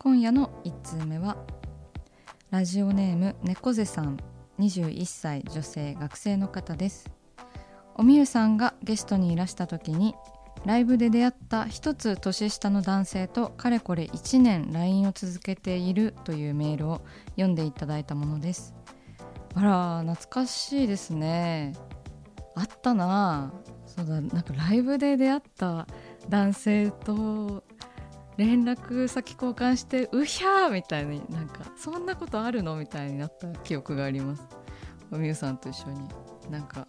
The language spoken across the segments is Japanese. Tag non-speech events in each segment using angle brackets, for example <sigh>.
今夜の1通目はラジオネーム猫背さん21歳女性学生の方です。おみゆさんがゲストにいらした時にライブで出会った一つ年下の男性とかれこれ1年 LINE を続けているというメールを読んでいただいたものです。あら懐かしいですね。あったな。そうだなんかライブで出会った男性と連絡先交換してうひゃーみたいになんかそんなことあるの？みたいになった記憶があります。おみゆさんと一緒になんか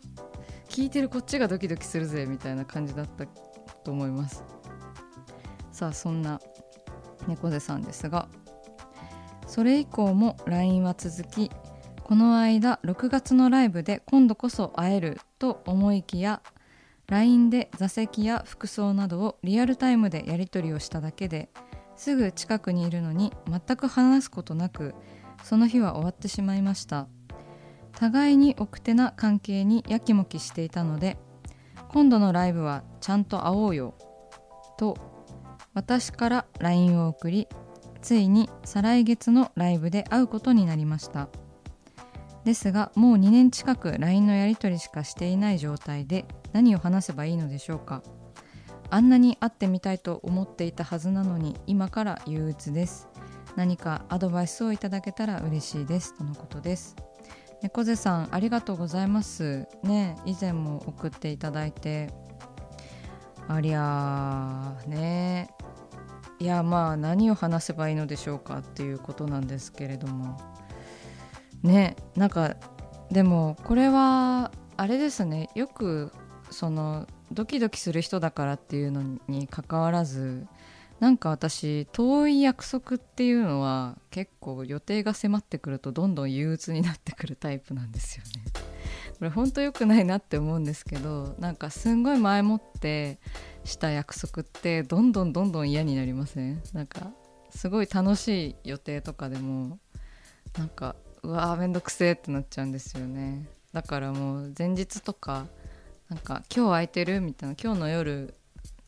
聞いてるこっちがドキドキするぜみたいな感じだったと思います。さあそんな猫背さんですがそれ以降も LINE は続きこの間6月のライブで今度こそ会えると思いきや LINE で座席や服装などをリアルタイムでやり取りをしただけですぐ近くにいるのに全く話すことなくその日は終わってしまいました。互いに奥手な関係にやきもきしていたので今度のライブはちゃんと会おうよと私から LINE を送りついに再来月のライブで会うことになりました。ですがもう2年近く LINE のやり取りしかしていない状態で何を話せばいいのでしょうか。あんなに会ってみたいと思っていたはずなのに今から憂鬱です。何かアドバイスをいただけたら嬉しいです。とのことです。猫背さんありがとうございます。ね以前も送っていただいて。ありゃーね。いやまあ何を話せばいいのでしょうか。っていうことなんですけれども。ねなんかでもこれはあれですね。よくそのドキドキする人だからっていうのにかかわらずなんか私遠い約束っていうのは結構予定が迫ってくるとどんどん憂鬱になってくるタイプなんですよね。これ本当良くないなって思うんですけどなんかすんごい前もってした約束ってどんどんどんどん嫌になりません？なんかすごい楽しい予定とかでもなんかうわーめんどくせえってなっちゃうんですよねだからもう前日とかなんか今日空いてるみたいな今日の夜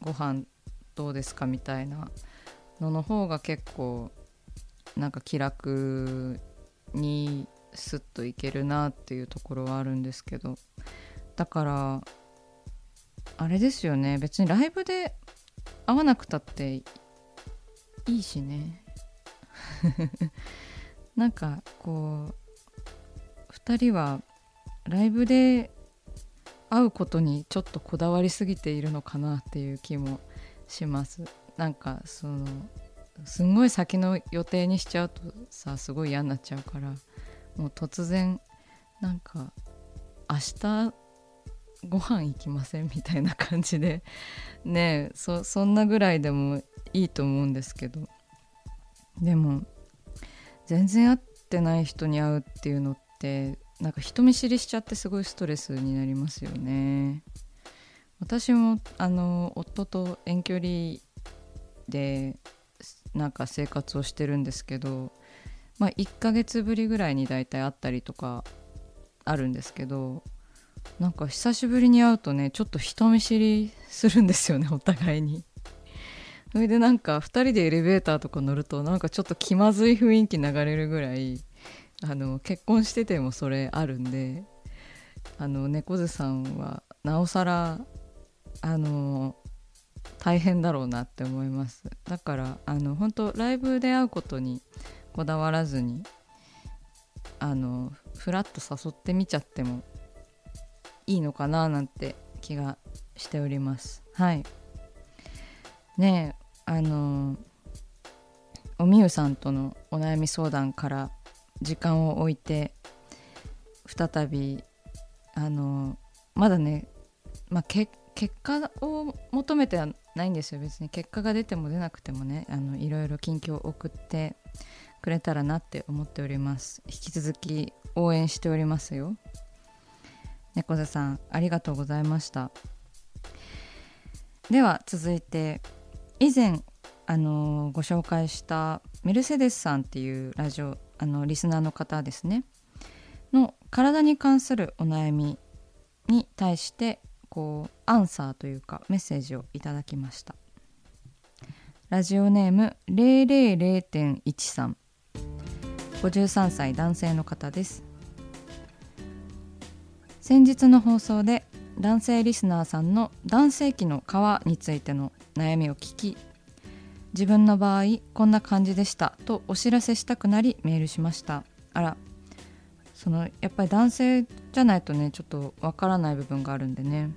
ご飯どうですかみたいなのの方が結構なんか気楽にスッといけるなっていうところはあるんですけどだからあれですよね。別にライブで会わなくたっていいしね。<laughs> なんかこう2人はライブで会うことにちょっとこだわりすぎているのかなっていう気もします。なんかそのすんごい先の予定にしちゃうとさすごい嫌になっちゃうからもう突然なんか明日ご飯行きませんみたいな感じでね <laughs> そそんなぐらいでもいいと思うんですけど。でも全然会ってない人に会うっていうのってなんか人見知りしちゃってすごいストレスになりますよね私もあの夫と遠距離でなんか生活をしてるんですけどまあ1ヶ月ぶりぐらいに大体会ったりとかあるんですけどなんか久しぶりに会うとねちょっと人見知りするんですよね <laughs> お互いに。それでなんか2人でエレベーターとか乗るとなんかちょっと気まずい雰囲気流れるぐらいあの結婚しててもそれあるんであの猫背さんはなおさらあの大変だろうなって思います。だからあの本当ライブで会うことにこだわらずにあのふらっと誘ってみちゃってもいいのかななんて気がしております。はい。ねえあのおみゆさんとのお悩み相談から時間を置いて再びあのまだね、まあ、結果を求めてはないんですよ。別に結果が出ても出なくてもねあのいろいろ近況を送ってくれたらなって思っております。引き続き応援しておりますよ。猫背さんありがとうございました。では続いて以前あのご紹介したメルセデスさんっていうラジオあのリスナーの方ですね。の体に関するお悩みに対してこうアンサーというかメッセージをいただきました。ラジオネーム000.13 53歳男性の方です。先日の放送で男性リスナーさんの男性器の皮についての悩みを聞き自分の場合こんな感じでしたとお知らせしたくなりメールしました。あらそのやっぱり男性じゃないとねちょっとわからない部分があるんでね。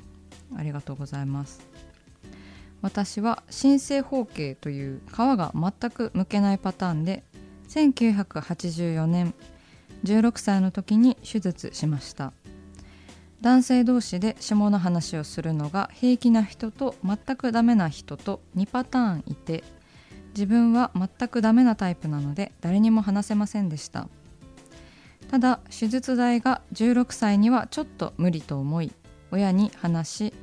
ありがとうございます。私は新生包茎という皮が全く剥けないパターンで1984年16歳の時に手術しました。男性同士で下の話をするのが平気な人と全くダメな人と2パターンいて自分は全くダメなタイプなので誰にも話せませんでした。ただ手術代が16歳にはちょっと無理と思い親に話し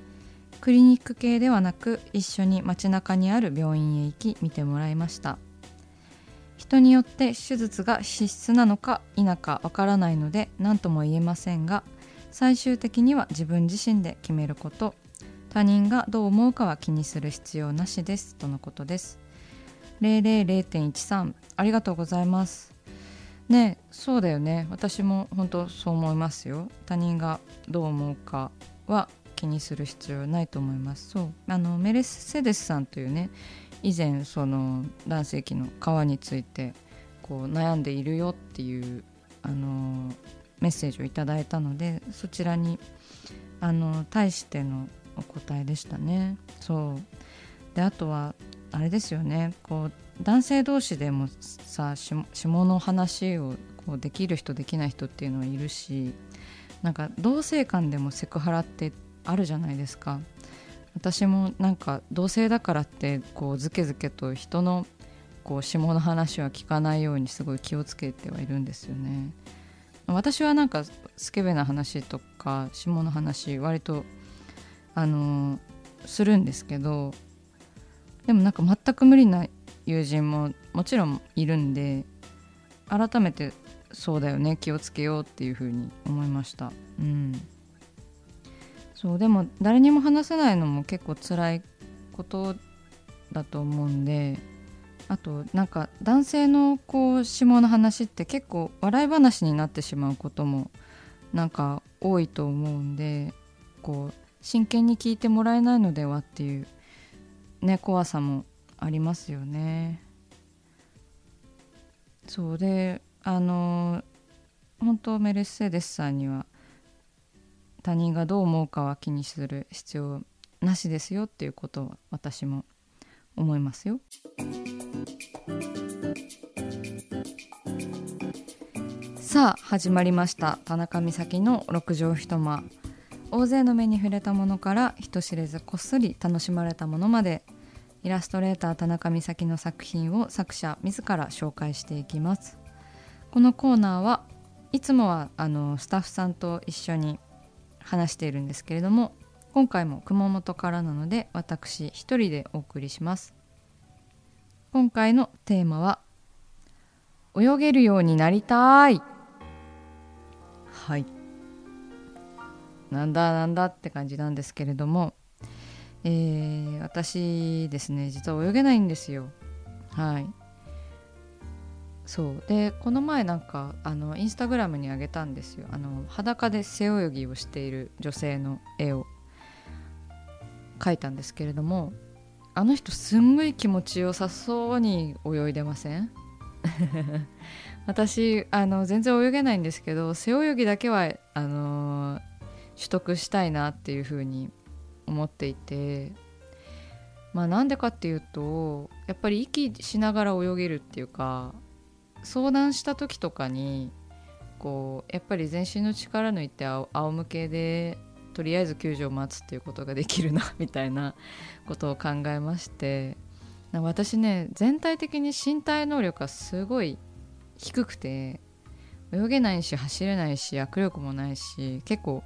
クリニック系ではなく一緒に街中にある病院へ行き見てもらいました。人によって手術が必須なのか否かわからないので何とも言えませんが最終的には自分自身で決めること。他人がどう思うかは気にする必要なしです。とのことです。000.13ありがとうございます。ねそうだよね。私も本当そう思いますよ。他人がどう思うかは気にする必要ないと思います。そう。あのメレセデスさんというね以前その男性器の皮についてこう悩んでいるよっていうあのメッセージをいただいたのでそちらにあの対してのお答えでしたね。そう。であとはあれですよね。こう男性同士でもさ下の話をこうできる人できない人っていうのはいるしなんか同性間でもセクハラってあるじゃないですか。私もなんか同性だからってこうずけずけと人のこう下の話は聞かないようにすごい気をつけてはいるんですよね。私はなんかスケベな話とか下の話割とあのするんですけどでもなんか全く無理な友人ももちろんいるんで改めてそうだよね気をつけようっていうふうに思いました。うん。そうでも誰にも話せないのも結構辛いことだと思うんであとなんか男性のこう下の話って結構笑い話になってしまうこともなんか多いと思うんでこう真剣に聞いてもらえないのではっていうね怖さもありますよね。そうであの本当メルセデスさんには他人がどう思うかは気にする必要なしですよっていうことを私も思いますよ。さあ始まりました田中美咲の六畳一間大勢の目に触れたものから人知れずこっそり楽しまれたものまでイラストレーター田中美咲の作品を作者自ら紹介していきます。このコーナーはいつもはあのスタッフさんと一緒に話しているんですけれども今回も熊本からなので私一人でお送りします。今回のテーマは泳げるようになりたい。はい。なんだなんだって感じなんですけれども、えー、私ですね実は泳げないんですよ。はい。そう。でこの前なんかあのインスタグラムにあげたんですよ。あの裸で背泳ぎをしている女性の絵を。描いたんですけれどもあの人すんごい気持ちよさそうに泳いでません？<laughs> 私あの全然泳げないんですけど背泳ぎだけはあの取得したいなっていうふうに思っていてまあなんでかっていうとやっぱり息しながら泳げるっていうか相談した時とかにこうやっぱり全身の力抜いて仰向けでとりあえず救助を待つっていうことができるな <laughs> みたいなことを考えまして私ね全体的に身体能力がすごい低くて泳げないし走れないし握力もないし結構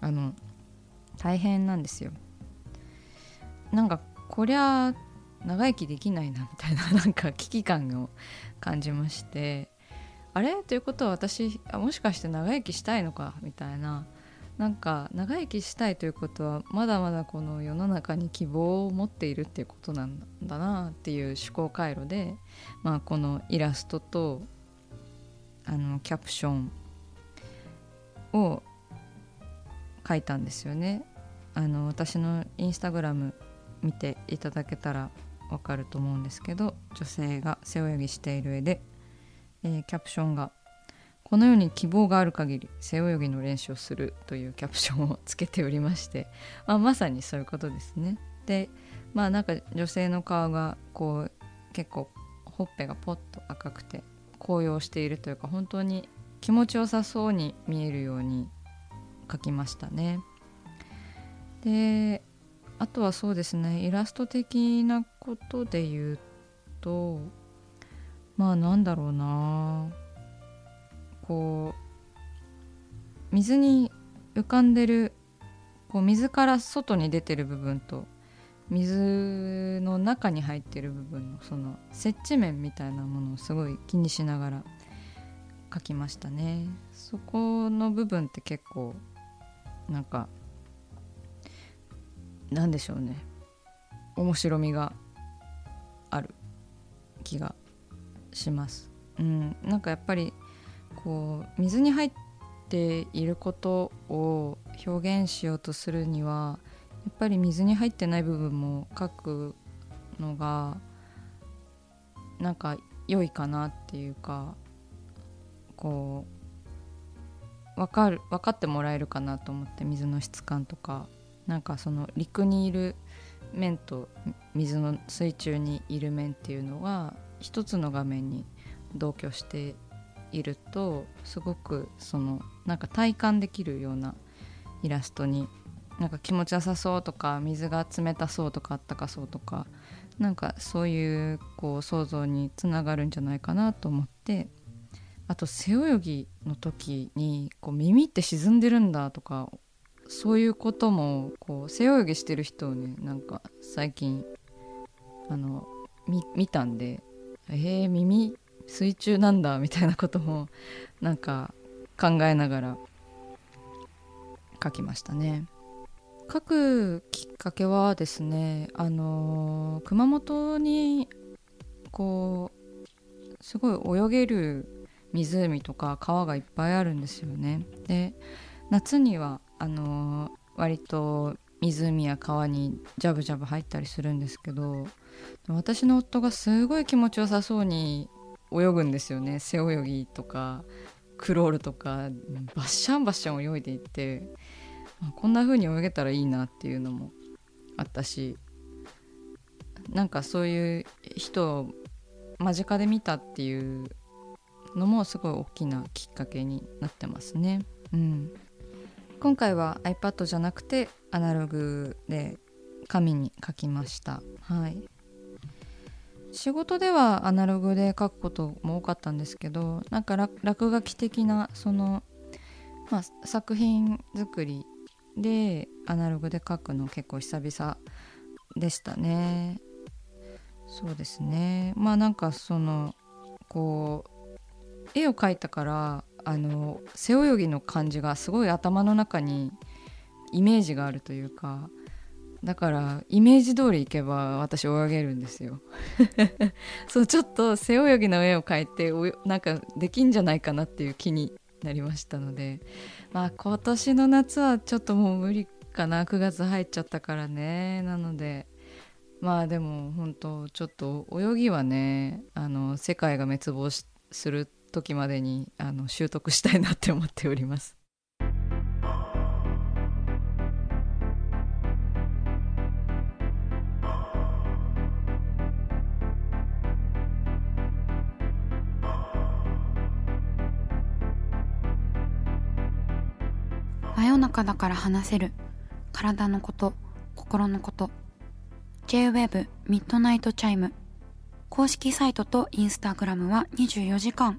あの大変なんですよ。なんかこりゃ長生きできないなみたいな <laughs> なんか危機感を感じましてあれ？ということは私もしかして長生きしたいのかみたいななんか長生きしたいということはまだまだこの世の中に希望を持っているっていうことなんだなっていう思考回路で、まあ、このイラストとあのキャプションを書いたんですよね。あの私のインスタグラム見ていただけたらわかると思うんですけど女性が背泳ぎしている絵で、えー、キャプションが「このように希望がある限り背泳ぎの練習をする」というキャプションをつけておりまして、まあ、まさにそういうことですね。でまあなんか女性の顔がこう結構ほっぺがポッと赤くて高揚しているというか本当に気持ちよさそうに見えるように描きましたね。であとはそうですねイラスト的なことで言うとまあなんだろうなこう水に浮かんでるこう水から外に出てる部分と水の中に入ってる部分のその接地面みたいなものをすごい気にしながら描きましたね。そこの部分って結構なんかなんでしょうね。面白みがある気がします。うん、なんかやっぱりこう水に入っていることを表現しようとするにはやっぱり水に入ってない部分も書くのがなんか良いかなっていうかこう分かる分かってもらえるかなと思って水の質感とか。なんかその陸にいる面と水の水中にいる面っていうのが一つの画面に同居しているとすごくそのなんか体感できるようなイラストになんか気持ちよさそうとか水が冷たそうとかあったかそうとかなんかそういうこう想像につながるんじゃないかなと思ってあと背泳ぎの時にこう耳って沈んでるんだとかそういうこともこう背泳ぎしてる人をねなんか最近あの見たんでえー、耳水中なんだみたいなこともなんか考えながら書きましたね。書くきっかけはですねあの、熊本にこうすごい泳げる湖とか川がいっぱいあるんですよね。で夏にはあの、割と湖や川にジャブジャブ入ったりするんですけど私の夫がすごい気持ちよさそうに泳ぐんですよね背泳ぎとかクロールとかバッシャンバッシャン泳いでいってこんな風に泳げたらいいなっていうのもあったしなんかそういう人を間近で見たっていうのもすごい大きなきっかけになってますね。うん、今回は iPad じゃなくてアナログで紙に書きました。はい。仕事ではアナログで書くことも多かったんですけどなんか落書き的なその、まあ、作品作りでアナログで書くの結構久々でしたね。そうですね。まあなんかそのこう絵を描いたからあの背泳ぎの感じがすごい頭の中にイメージがあるというかだからイメージ通りいけば私泳げるんですよ。<laughs> そうちょっと背泳ぎの絵を描いてなんかできんじゃないかなっていう気になりましたので。まあ今年の夏はちょっともう無理かな。9月入っちゃったからね。なのでまあでも本当ちょっと泳ぎはねあの世界が滅亡する時までにあの習得したいなって思っております。真夜中だから話せる体のこと心のこと J-WEB ミッドナイトチャイム公式サイトとインスタグラムは24時間